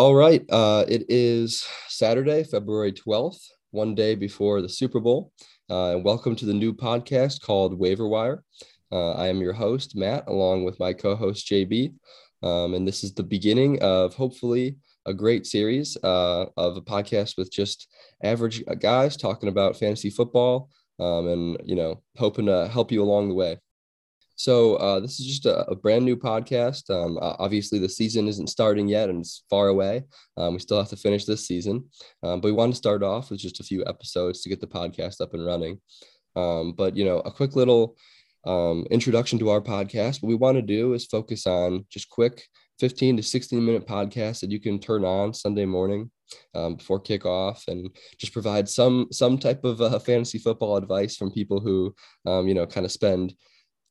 All right. Uh, it is Saturday, February 12th, one day before the Super Bowl. Uh, welcome to the new podcast called Waiver Wire. Uh, I am your host, Matt, along with my co host, JB. Um, and this is the beginning of hopefully a great series uh, of a podcast with just average guys talking about fantasy football um, and, you know, hoping to help you along the way. So uh, this is just a, a, brand new podcast. Um, obviously, the season isn't starting yet, and it's far away. Um, we still have to finish this season, um, but we want to start off with just a few episodes to get the podcast up and running. Um, but you know, a quick little um, introduction to our podcast. What we want to do is focus on just quick 15 to 16 minute podcasts that you can turn on Sunday morning um, before kickoff and just provide some some type of uh, fantasy football advice from people who um, you know kind of spend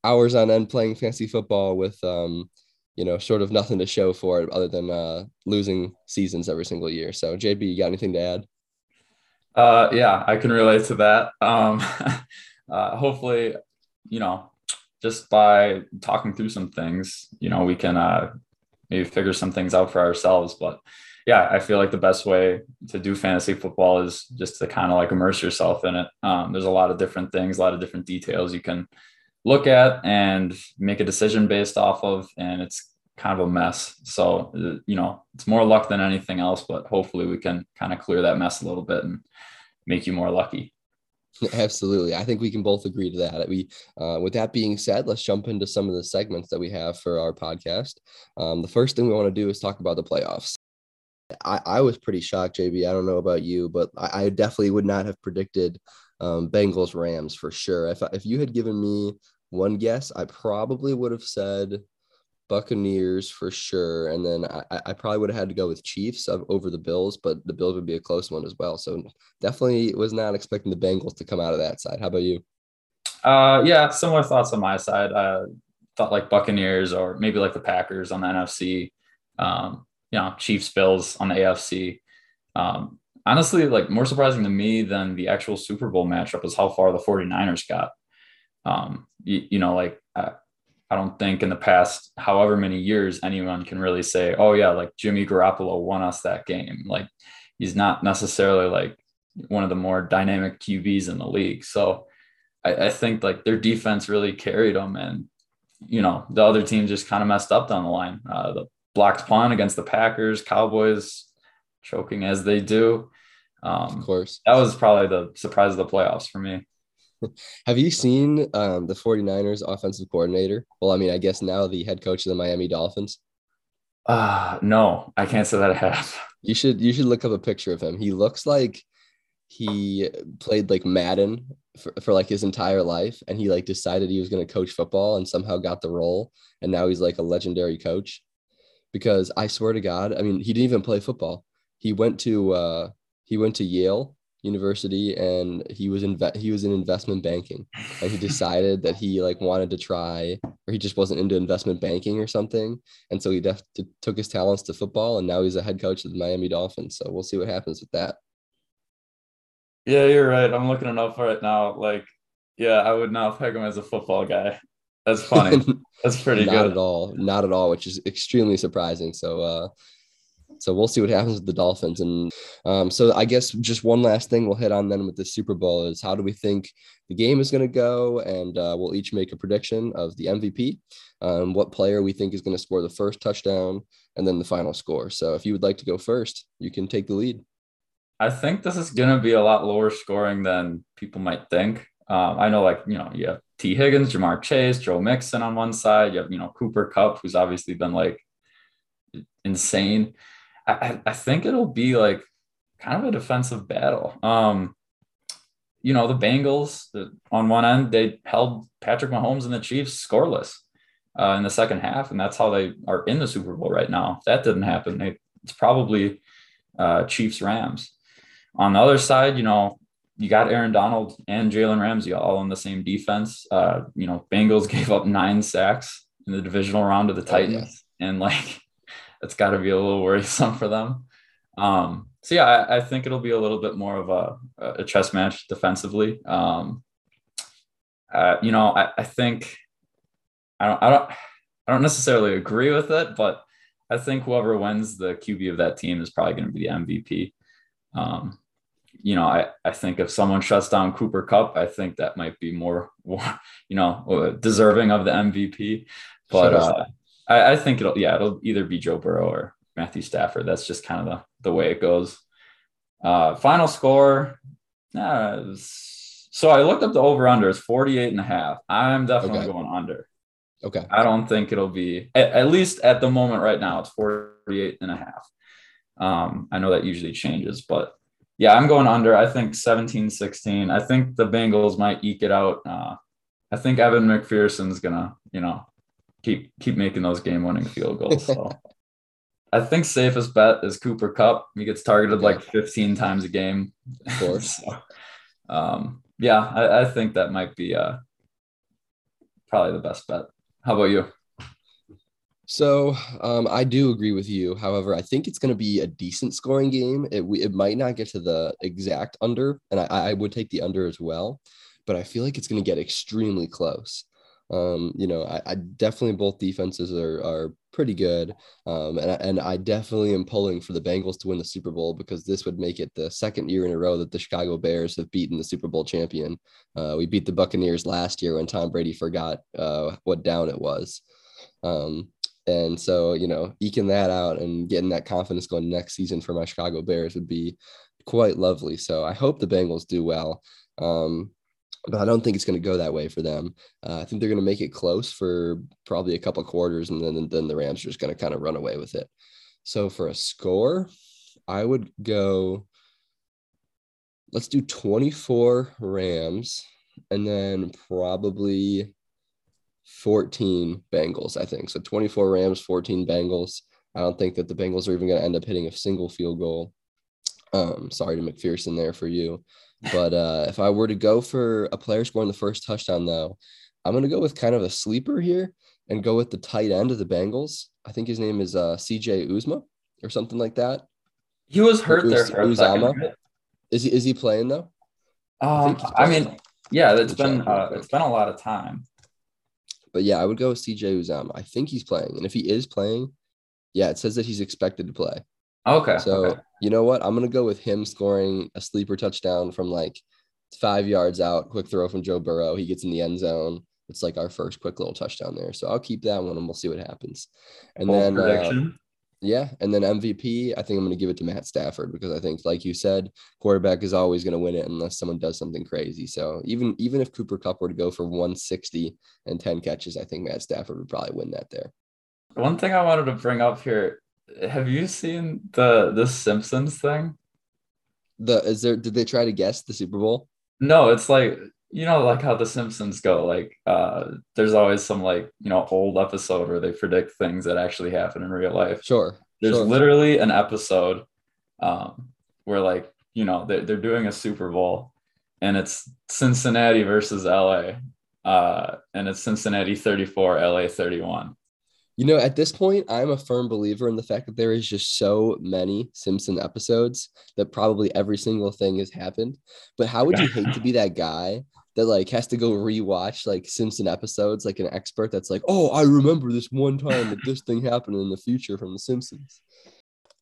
hours on end playing fantasy football with um, you know, sort of nothing to show for it other than uh, losing seasons every single year. So, JB, you got anything to add? Uh, yeah, I can relate to that. Um, uh, hopefully, you know, just by talking through some things, you know, we can uh, maybe figure some things out for ourselves. But yeah, I feel like the best way to do fantasy football is just to kind of like immerse yourself in it. Um, there's a lot of different things, a lot of different details you can look at and make a decision based off of and it's kind of a mess. So you know it's more luck than anything else but hopefully we can kind of clear that mess a little bit and make you more lucky. Absolutely. I think we can both agree to that. We uh, with that being said let's jump into some of the segments that we have for our podcast. Um, the first thing we want to do is talk about the playoffs. I, I was pretty shocked jb i don't know about you but I, I definitely would not have predicted um, Bengals Rams for sure. If if you had given me one guess, I probably would have said Buccaneers for sure, and then I, I probably would have had to go with Chiefs over the Bills, but the Bills would be a close one as well. So definitely was not expecting the Bengals to come out of that side. How about you? Uh, yeah, similar thoughts on my side. I thought like Buccaneers or maybe like the Packers on the NFC. Um, you know, Chiefs Bills on the AFC. Um, honestly, like more surprising to me than the actual Super Bowl matchup is how far the 49ers got. Um, you, you know, like I, I don't think in the past, however many years, anyone can really say, oh, yeah, like Jimmy Garoppolo won us that game. Like he's not necessarily like one of the more dynamic QBs in the league. So I, I think like their defense really carried them. And, you know, the other team just kind of messed up down the line. Uh, the blocked punt against the Packers, Cowboys choking as they do. Um, of course. That was probably the surprise of the playoffs for me. Have you seen um, the 49ers offensive coordinator? Well, I mean, I guess now the head coach of the Miami Dolphins. Uh no, I can't say that I have. You should you should look up a picture of him. He looks like he played like Madden for, for like his entire life and he like decided he was going to coach football and somehow got the role and now he's like a legendary coach because I swear to God, I mean, he didn't even play football. He went to uh he went to Yale University and he was in he was in investment banking and he decided that he like wanted to try or he just wasn't into investment banking or something and so he def- took his talents to football and now he's a head coach of the Miami Dolphins so we'll see what happens with that. Yeah, you're right. I'm looking it up right now. Like, yeah, I would not peg him as a football guy. That's funny. That's pretty not good. Not at all. Not at all, which is extremely surprising. So uh so we'll see what happens with the Dolphins. And um, so I guess just one last thing we'll hit on then with the Super Bowl is how do we think the game is going to go? And uh, we'll each make a prediction of the MVP, um, what player we think is going to score the first touchdown, and then the final score. So if you would like to go first, you can take the lead. I think this is going to be a lot lower scoring than people might think. Um, I know, like, you know, you have Tee Higgins, Ja'Marr Chase, Joe Mixon on one side. You have, you know, Cooper Kupp, who's obviously been like insane. I, I think it'll be like kind of a defensive battle. Um, you know, the Bengals on one end, they held Patrick Mahomes and the Chiefs scoreless uh, in the second half, and that's how they are in the Super Bowl right now. If that didn't happen, they, it's probably uh, Chiefs Rams. On the other side, you know, you got Aaron Donald and Jalen Ramsey all on the same defense. Uh, you know, Bengals gave up nine sacks in the divisional round to the Titans, oh, yeah. and like that's got to be a little worrisome for them. Um, so yeah, I, I, think it'll be a little bit more of a, a chess match defensively. Um, uh, you know, I, I think I don't, I don't, I don't necessarily agree with it, but I think whoever wins the QB of that team is probably going to be the MVP. Um, you know, I, I think if someone shuts down Cooper Kupp, I think that might be more, you know, uh, deserving of the MVP. But uh, I, I think it'll, yeah, it'll either be Joe Burrow or Matthew Stafford. That's just kind of the, the way it goes. Uh, final score. Uh, so I looked up the over under. It's 48 and a half. I'm definitely okay. going under. Okay. I don't think it'll be, at, at, least at the moment right now, it's 48 and a half. Um, I know that usually changes, but yeah, I'm going under. I think 17 16. I think the Bengals might eke it out. Uh, I think Evan McPherson's going to, you know, keep keep making those game winning field goals. So I think safest bet is Cooper Kupp. He gets targeted like 15 times a game. Of course. so, um, yeah, I, I, think that might be uh, probably the best bet. How about you? So um, I do agree with you. However, I think it's going to be a decent scoring game. It, it might not get to the exact under, and I, I would take the under as well, but I feel like it's going to get extremely close. Um, you know, I, I, definitely both defenses are are pretty good, um, and I, and I definitely am pulling for the Bengals to win the Super Bowl because this would make it the second year in a row that the Chicago Bears have beaten the Super Bowl champion. Uh, we beat the Buccaneers last year when Tom Brady forgot uh, what down it was. Um, and so, you know, eking that out and getting that confidence going next season for my Chicago Bears would be quite lovely. So I hope the Bengals do well. Um, but I don't think it's going to go that way for them. Uh, I think they're going to make it close for probably a couple quarters, and then then the Rams are just going to kind of run away with it. So for a score, I would go. Let's do 24 Rams, and then probably 14 Bengals. I think so. 24 Rams, 14 Bengals. I don't think that the Bengals are even going to end up hitting a single field goal. Um, sorry to McPherson there for you. But uh, if I were to go for a player scoring the first touchdown, though, I'm going to go with kind of a sleeper here and go with the tight end of the Bengals. I think his name is uh, CJ Uzomah or something like that. He was hurt Uz- there for Uzomah. Is he is he playing though? Um, I, I mean, yeah, it's been uh, it's been a lot of time. But yeah, I would go with CJ Uzomah. I think he's playing, and if he is playing, yeah, it says that he's expected to play. Okay. So okay. you know what? I'm gonna go with him scoring a sleeper touchdown from like five yards out, quick throw from Joe Burrow. He gets in the end zone. It's like our first quick little touchdown there. So I'll keep that one and we'll see what happens. And then uh, yeah, and then MVP, I think I'm going to give it to Matt Stafford because I think, like you said, quarterback is always going to win it unless someone does something crazy. So even even if Cooper Kupp were to go for 160 and 10 catches, I think Matt Stafford would probably win that there. One thing I wanted to bring up here have you seen the the Simpsons thing? The is there did they try to guess the Super Bowl? No, it's like you know like how the Simpsons go. Like uh there's always some like you know old episode where they predict things that actually happen in real life. Sure. There's sure. literally an episode um where like you know they're, they're doing a Super Bowl and it's Cincinnati versus LA. Uh, and it's Cincinnati 34, LA 31 you know, at this point, I'm a firm believer in the fact that there is just so many Simpson episodes that probably every single thing has happened. But how would you hate to be that guy that like has to go rewatch like Simpson episodes, like an expert that's like, oh, I remember this one time that this thing happened in the future from The Simpsons.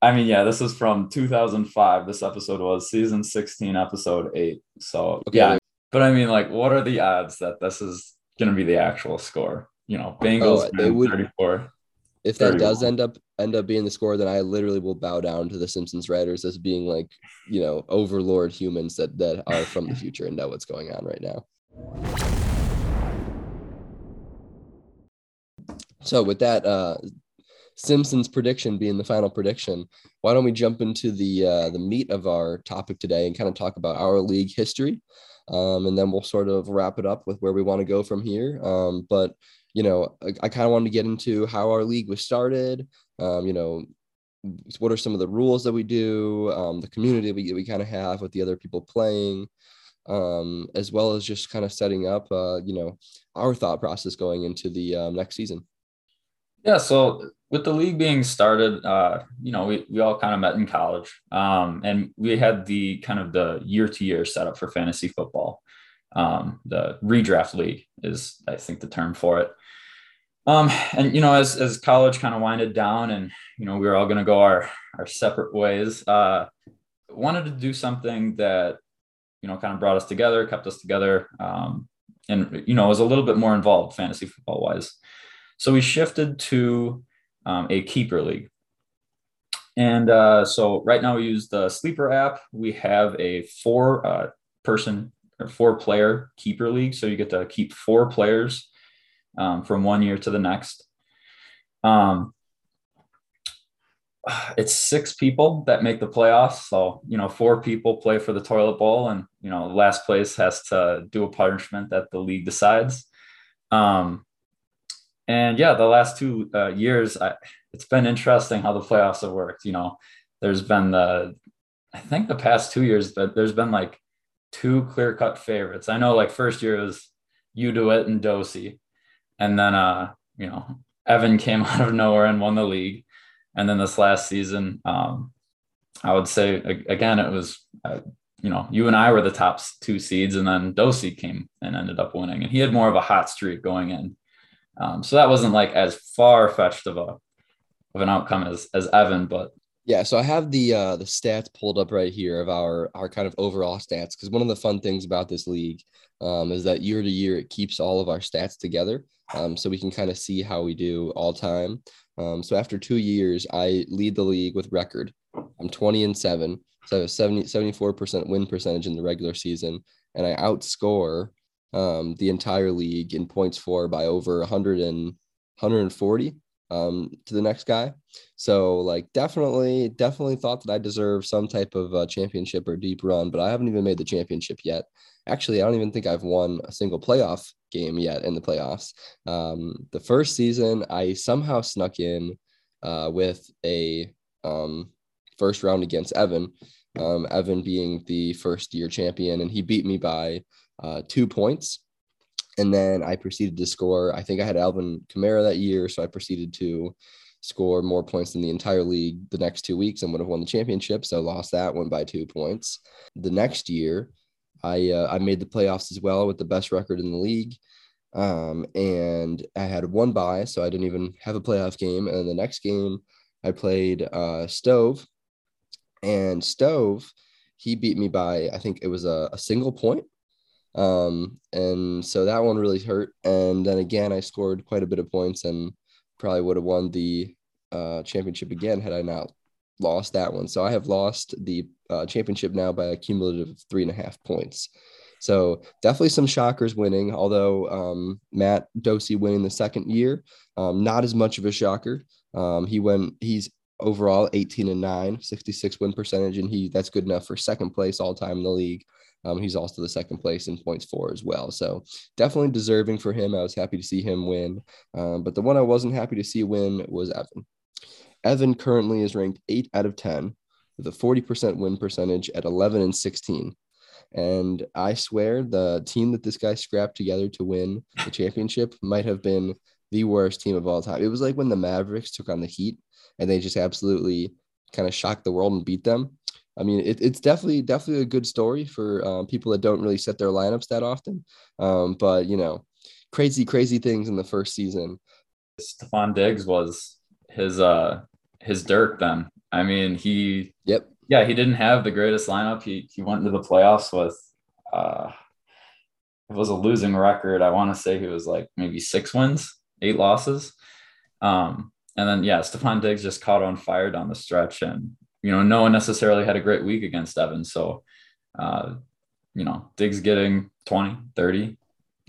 I mean, yeah, this is from 2005. This episode was season 16, episode eight. So, okay. yeah. But I mean, like, what are the odds that this is going to be the actual score? You know, Bengals oh, would, 34. If that 31. does end up end up being the score, then I literally will bow down to the Simpsons writers as being like, you know, overlord humans that that are from the future and know what's going on right now. So with that uh Simpsons prediction being the final prediction, why don't we jump into the uh, the meat of our topic today and kind of talk about our league history, um, and then we'll sort of wrap it up with where we want to go from here. Um, but you know, I, I kind of wanted to get into how our league was started. Um, you know, what are some of the rules that we do, um, the community we, we kind of have with the other people playing, um, as well as just kind of setting up, uh, you know, our thought process going into the um, next season. Yeah. So with the league being started, uh, you know, we, we all kind of met in college um, and we had the kind of the year to year setup for fantasy football. Um, the redraft league is, I think, the term for it Um, and you know, as as college kind of winded down, and you know, we were all going to go our our separate ways. Uh, wanted to do something that you know kind of brought us together, kept us together, um, and you know was a little bit more involved fantasy football wise. So we shifted to um, a keeper league. And uh, so right now we use the Sleeper app. We have a four uh, person or four player keeper league. So you get to keep four players um, from one year to the next. Um, it's six people that make the playoffs. So, you know, four people play for the toilet bowl and, you know, last place has to do a punishment that the league decides. Um, and yeah, the last two uh, years, I, it's been interesting how the playoffs have worked. You know, there's been the, I think the past two years, but there's been like two clear cut favorites. I know like first year was Udewitt and Dosey. And then, uh, you know, Evan came out of nowhere and won the league. And then this last season, um, I would say again, it was, uh, you know, you and I were the top two seeds, and then Dosey came and ended up winning. And he had more of a hot streak going in. Um, so that wasn't like as far fetched of a of an outcome as as Evan, but yeah, so I have the uh, the stats pulled up right here of our our kind of overall stats because one of the fun things about this league um, is that year to year it keeps all of our stats together, um, so we can kind of see how we do all time. Um, so after two years, I lead the league with record. I'm 20 and seven, so 70 74 percent win percentage in the regular season, and I outscore um, the entire league in points for by over 100 and 140 um, to the next guy. So like definitely, definitely thought that I deserve some type of uh, championship or deep run, but I haven't even made the championship yet. Actually, I don't even think I've won a single playoff game yet in the playoffs. Um, the first season, I somehow snuck in uh, with a um, first round against Evan. Um, Evan being the first year champion, and he beat me by uh, two points. And then I proceeded to score. I think I had Alvin Kamara that year, so I proceeded to score more points than the entire league the next two weeks and would have won the championship. So lost that one by two points. The next year, I uh, I made the playoffs as well with the best record in the league. Um, and I had one bye, so I didn't even have a playoff game. And the next game, I played uh, Stove, and Stove, he beat me by I think it was a, a single point. Um, and so that one really hurt. And then again, I scored quite a bit of points and probably would have won the uh, championship again had I not lost that one. So I have lost the uh, championship now by a cumulative three and a half points. So definitely some shockers winning, although um, Matt Dosey winning the second year, um, not as much of a shocker. Um, he went, he's overall 18 and 9, 66 win percentage, and he that's good enough for second place all time in the league. Um, he's also the second place in points for as well. So definitely deserving for him. I was happy to see him win. Um, but the one I wasn't happy to see win was Evan. Evan currently is ranked eight out of 10 with a 40% win percentage at 11 and 16. And I swear the team that this guy scrapped together to win the championship might have been the worst team of all time. It was like when the Mavericks took on the Heat and they just absolutely kind of shocked the world and beat them. I mean, it, it's definitely definitely a good story for um, people that don't really set their lineups that often. Um, but you know, crazy crazy things in the first season. Stefon Diggs was his uh his Dirk then. I mean, he yep yeah he didn't have the greatest lineup. He he went into the playoffs with uh it was a losing record. I want to say he was like maybe six wins, eight losses. Um, and then yeah, Stefon Diggs just caught on fire down the stretch and you know, no one necessarily had a great week against Evans. So, uh, you know, Diggs getting 20, 30,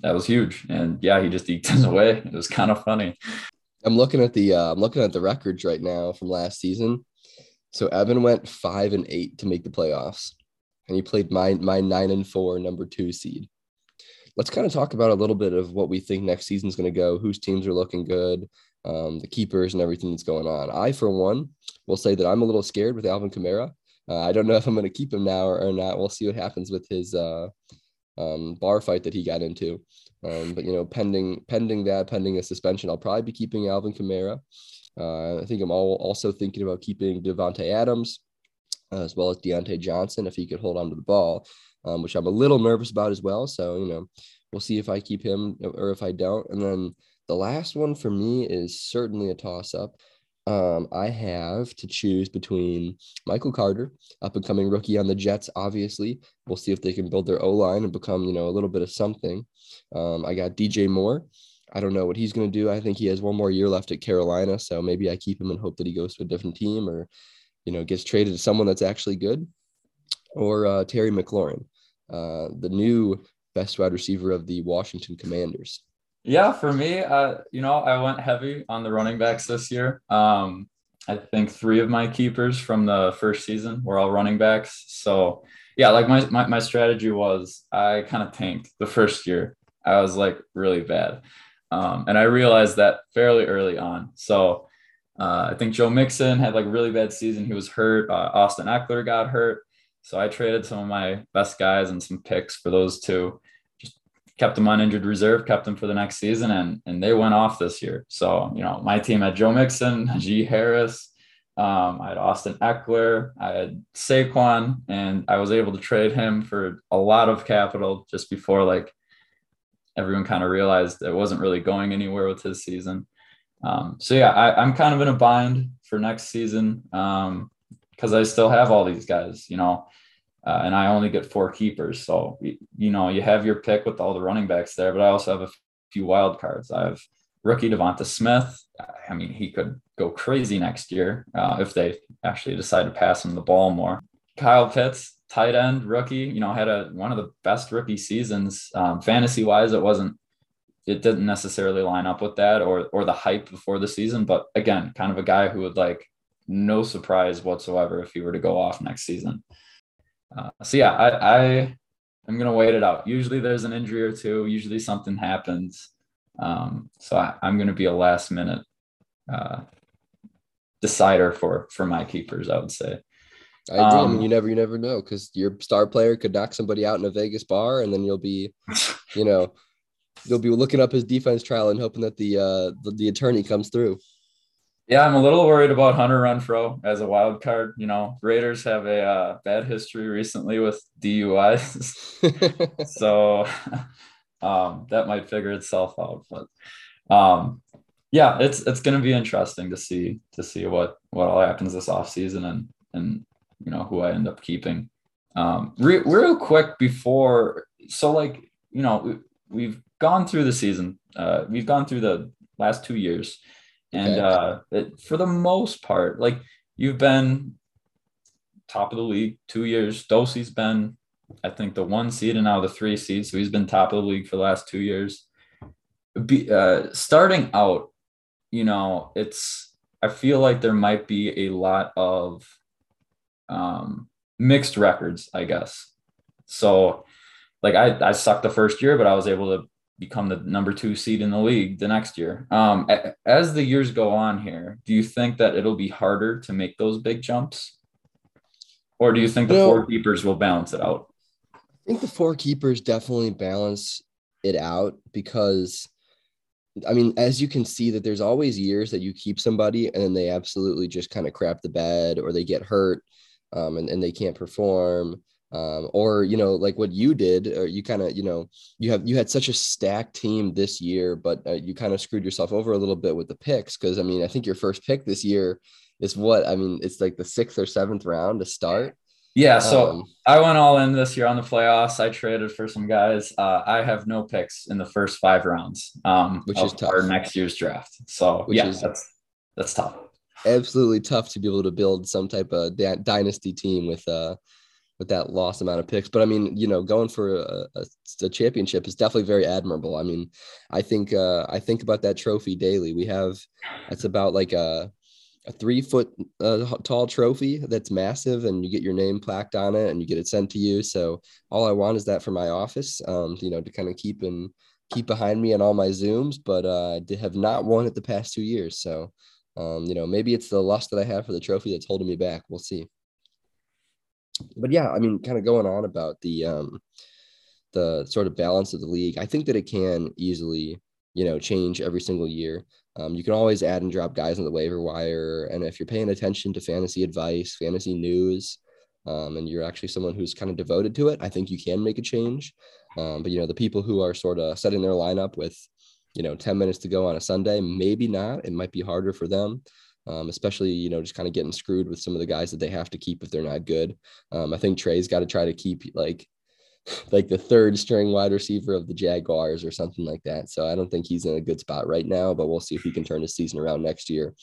that was huge. And yeah, he just eked his away. It was kind of funny. I'm looking at the uh, I'm looking at the records right now from last season. So Evan went five and eight to make the playoffs, and he played my my nine and four number two seed. Let's kind of talk about a little bit of what we think next season's going to go, whose teams are looking good, um, the keepers and everything that's going on. I, for one, will say that I'm a little scared with Alvin Kamara. Uh, I don't know if I'm going to keep him now or, not. We'll see what happens with his uh, um, bar fight that he got into. Um, but you know, pending pending that, pending a suspension, I'll probably be keeping Alvin Kamara. Uh, I think I'm all, also thinking about keeping Davante Adams uh, as well as Diontae Johnson if he could hold on to the ball, um, which I'm a little nervous about as well. So you know, we'll see if I keep him or if I don't. And then the last one for me is certainly a toss up. Um, I have to choose between Michael Carter, up and coming rookie on the Jets. Obviously, we'll see if they can build their O line and become, you know, a little bit of something. Um, I got DJ Moore. I don't know what he's going to do. I think he has one more year left at Carolina, so maybe I keep him and hope that he goes to a different team or, you know, gets traded to someone that's actually good. Or uh, Terry McLaurin, uh, the new best wide receiver of the Washington Commanders. Yeah, for me, uh, you know, I went heavy on the running backs this year. Um, I think three of my keepers from the first season were all running backs. So yeah, like my my, my strategy was I kind of tanked the first year. I was like really bad. Um, and I realized that fairly early on. So uh, I think Joe Mixon had like really bad season. He was hurt. Uh, Austin Ekeler got hurt. So I traded some of my best guys and some picks for those two kept them on injured reserve, kept them for the next season, and and they went off this year. So you know, my team had Joe Mixon, G Harris, um, I had Austin Ekeler, I had Saquon, and I was able to trade him for a lot of capital just before like everyone kind of realized it wasn't really going anywhere with his season. Um, so yeah, I, am kind of in a bind for next season because um, I still have all these guys. You know, uh, and I only get four keepers. So you know you have your pick with all the running backs there, but I also have a few wild cards. I have rookie Devonta Smith. I mean, he could go crazy next year uh, if they actually decide to pass him the ball more. Kyle Pitts, tight end rookie, you know, had a one of the best rookie seasons um, fantasy wise. It wasn't, it didn't necessarily line up with that or or the hype before the season. But again, kind of a guy who would like no surprise whatsoever if he were to go off next season. Uh, so yeah, I, I am gonna wait it out. Usually there's an injury or two. Usually something happens. Um, so I, I'm gonna be a last minute uh, decider for for my keepers. I would say. I agree. Um, I mean, um, you never, you never know because your star player could knock somebody out in a Vegas bar, and then you'll be, you know, you'll be looking up his defense trial and hoping that the uh the, the attorney comes through. Yeah, I'm a little worried about Hunter Renfrow as a wild card. You know, Raiders have a uh, bad history recently with DUIs, so um, that might figure itself out. But um, yeah, it's it's going to be interesting to see to see what what all happens this off season and and you know who I end up keeping. Um, re- real quick before, so like you know we, have gone through the season. Uh, we've gone through the last two years and okay. uh, it, for the most part, like you've been top of the league two years. Dosey's been, I think, the one seed and now the three seed. So he's been top of the league for the last two years. Be, uh, starting out, you know, it's, I feel like there might be a lot of um, mixed records, I guess. So, like, I, I sucked the first year, but I was able to become the number two seed in the league the next year. Um, as the years go on here, do you think that it'll be harder to make those big jumps? Or do you think the you know, four keepers will balance it out? I think the four keepers definitely balance it out because I mean, as you can see, that there's always years that you keep somebody and then they absolutely just kind of crap the bed or they get hurt um, and, and they can't perform um, or you know like what you did or you kind of you know you have you had such a stacked team this year but uh, you kind of screwed yourself over a little bit with the picks because i mean i think your first pick this year is what i mean it's like the sixth or seventh round to start. Yeah so um, i went all in this year on the playoffs. I traded for some guys. Uh, i have no picks in the first five rounds um, which is tough. for next year's draft. So which yeah is, that's that's tough. absolutely tough to be able to build some type of dynasty team with uh with that lost amount of picks. But I mean, you know, going for a, a, a championship is definitely very admirable. I mean, I think uh, I think about that trophy daily. We have it's about like a a three foot uh, tall trophy that's massive, and you get your name plaqued on it, and you get it sent to you. So all I want is that for my office, um, you know, to kind of keep and keep behind me on all my zooms. But uh, I have not won it the past two years, so. Um, you know, maybe it's the lust that I have for the trophy that's holding me back. We'll see but yeah, I mean, kind of going on about the um, the sort of balance of the league. I think that it can easily, you know, change every single year. Um, you can always add and drop guys on the waiver wire, and if you're paying attention to fantasy advice, fantasy news, um, and you're actually someone who's kind of devoted to it, I think you can make a change. Um, but you know, the people who are sort of setting their lineup with you know, 10 minutes to go on a Sunday. Maybe not. It might be harder for them. Um, especially you know just kind of getting screwed with some of the guys that they have to keep if they're not good. Um, I think Trey's got to try to keep like like the third string wide receiver of the Jaguars or something like that. So I don't think he's in a good spot right now, but we'll see if he can turn his season around next year.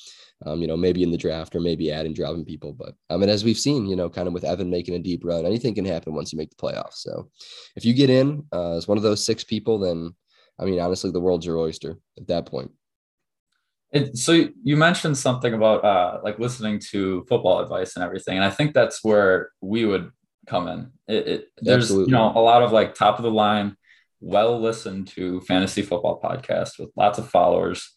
Um, you know, maybe in the draft or maybe adding dropping people. But I mean, as we've seen, you know, kind of with Evan making a deep run, anything can happen once you make the playoffs. So if you get in uh, as one of those six people, then I mean, honestly, the world's your oyster at that point. It, so you mentioned something about uh, like listening to football advice and everything, and I think that's where we would come in. It, it there's Absolutely. you know a lot of like top of the line, well listened to fantasy football podcast with lots of followers,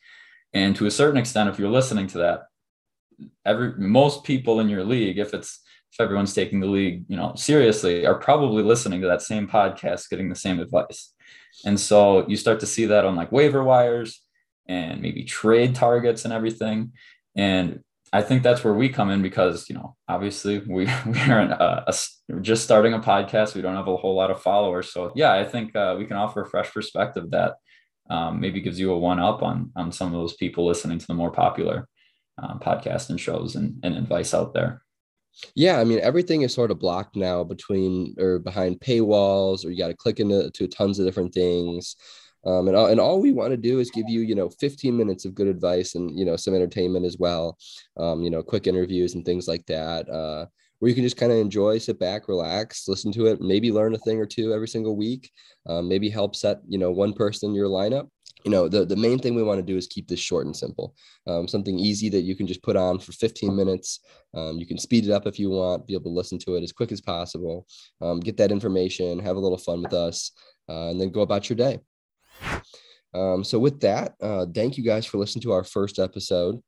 and to a certain extent, if you're listening to that, every most people in your league, if it's if everyone's taking the league, you know, seriously, are probably listening to that same podcast, getting the same advice. And so you start to see that on like waiver wires and maybe trade targets and everything. And I think that's where we come in because, you know, obviously we, we are a, a, just starting a podcast. We don't have a whole lot of followers. So yeah, I think uh, we can offer a fresh perspective that um, maybe gives you a one up on, on some of those people listening to the more popular uh, podcast and shows and, and advice out there. Yeah, I mean everything is sort of blocked now between or behind paywalls, or you got to click into to tons of different things. Um, and, all, and all we want to do is give you, you know, 15 minutes of good advice and, you know, some entertainment as well. Um, you know, quick interviews and things like that, uh, where you can just kind of enjoy, sit back, relax, listen to it, maybe learn a thing or two every single week, um, maybe help set, you know, one person in your lineup. You know the, the main thing we want to do is keep this short and simple. Um, something easy that you can just put on for 15 minutes. Um, you can speed it up if you want be able to listen to it as quick as possible. Um, get that information have a little fun with us uh, and then go about your day um, so with that uh, thank you guys for listening to our first episode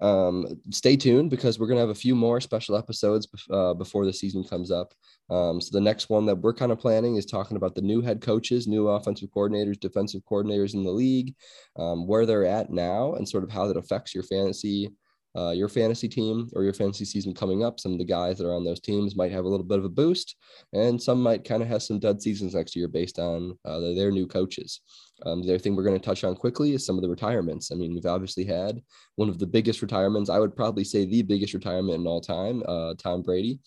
um, stay tuned because we're going to have a few more special episodes uh, before the season comes up. Um, so the next one that we're kind of planning is talking about the new head coaches, new offensive coordinators, defensive coordinators in the league, um, where they're at now, and sort of how that affects your fantasy. Uh, your fantasy team or your fantasy season coming up, some of the guys that are on those teams might have a little bit of a boost, and some might kind of have some dud seasons next year based on uh, their new coaches. Um, the other thing we're going to touch on quickly is some of the retirements. I mean, we've obviously had one of the biggest retirements. I would probably say the biggest retirement in all time, uh, Tom Brady,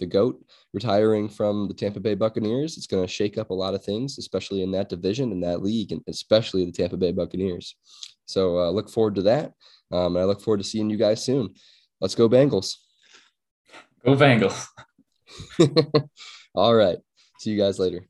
the GOAT, retiring from the Tampa Bay Buccaneers. It's going to shake up a lot of things, especially in that division and that league, and especially the Tampa Bay Buccaneers. So uh, look forward to that. Um, and I look forward to seeing you guys soon. Let's go, Bengals. Go, Bengals. all right. See you guys later.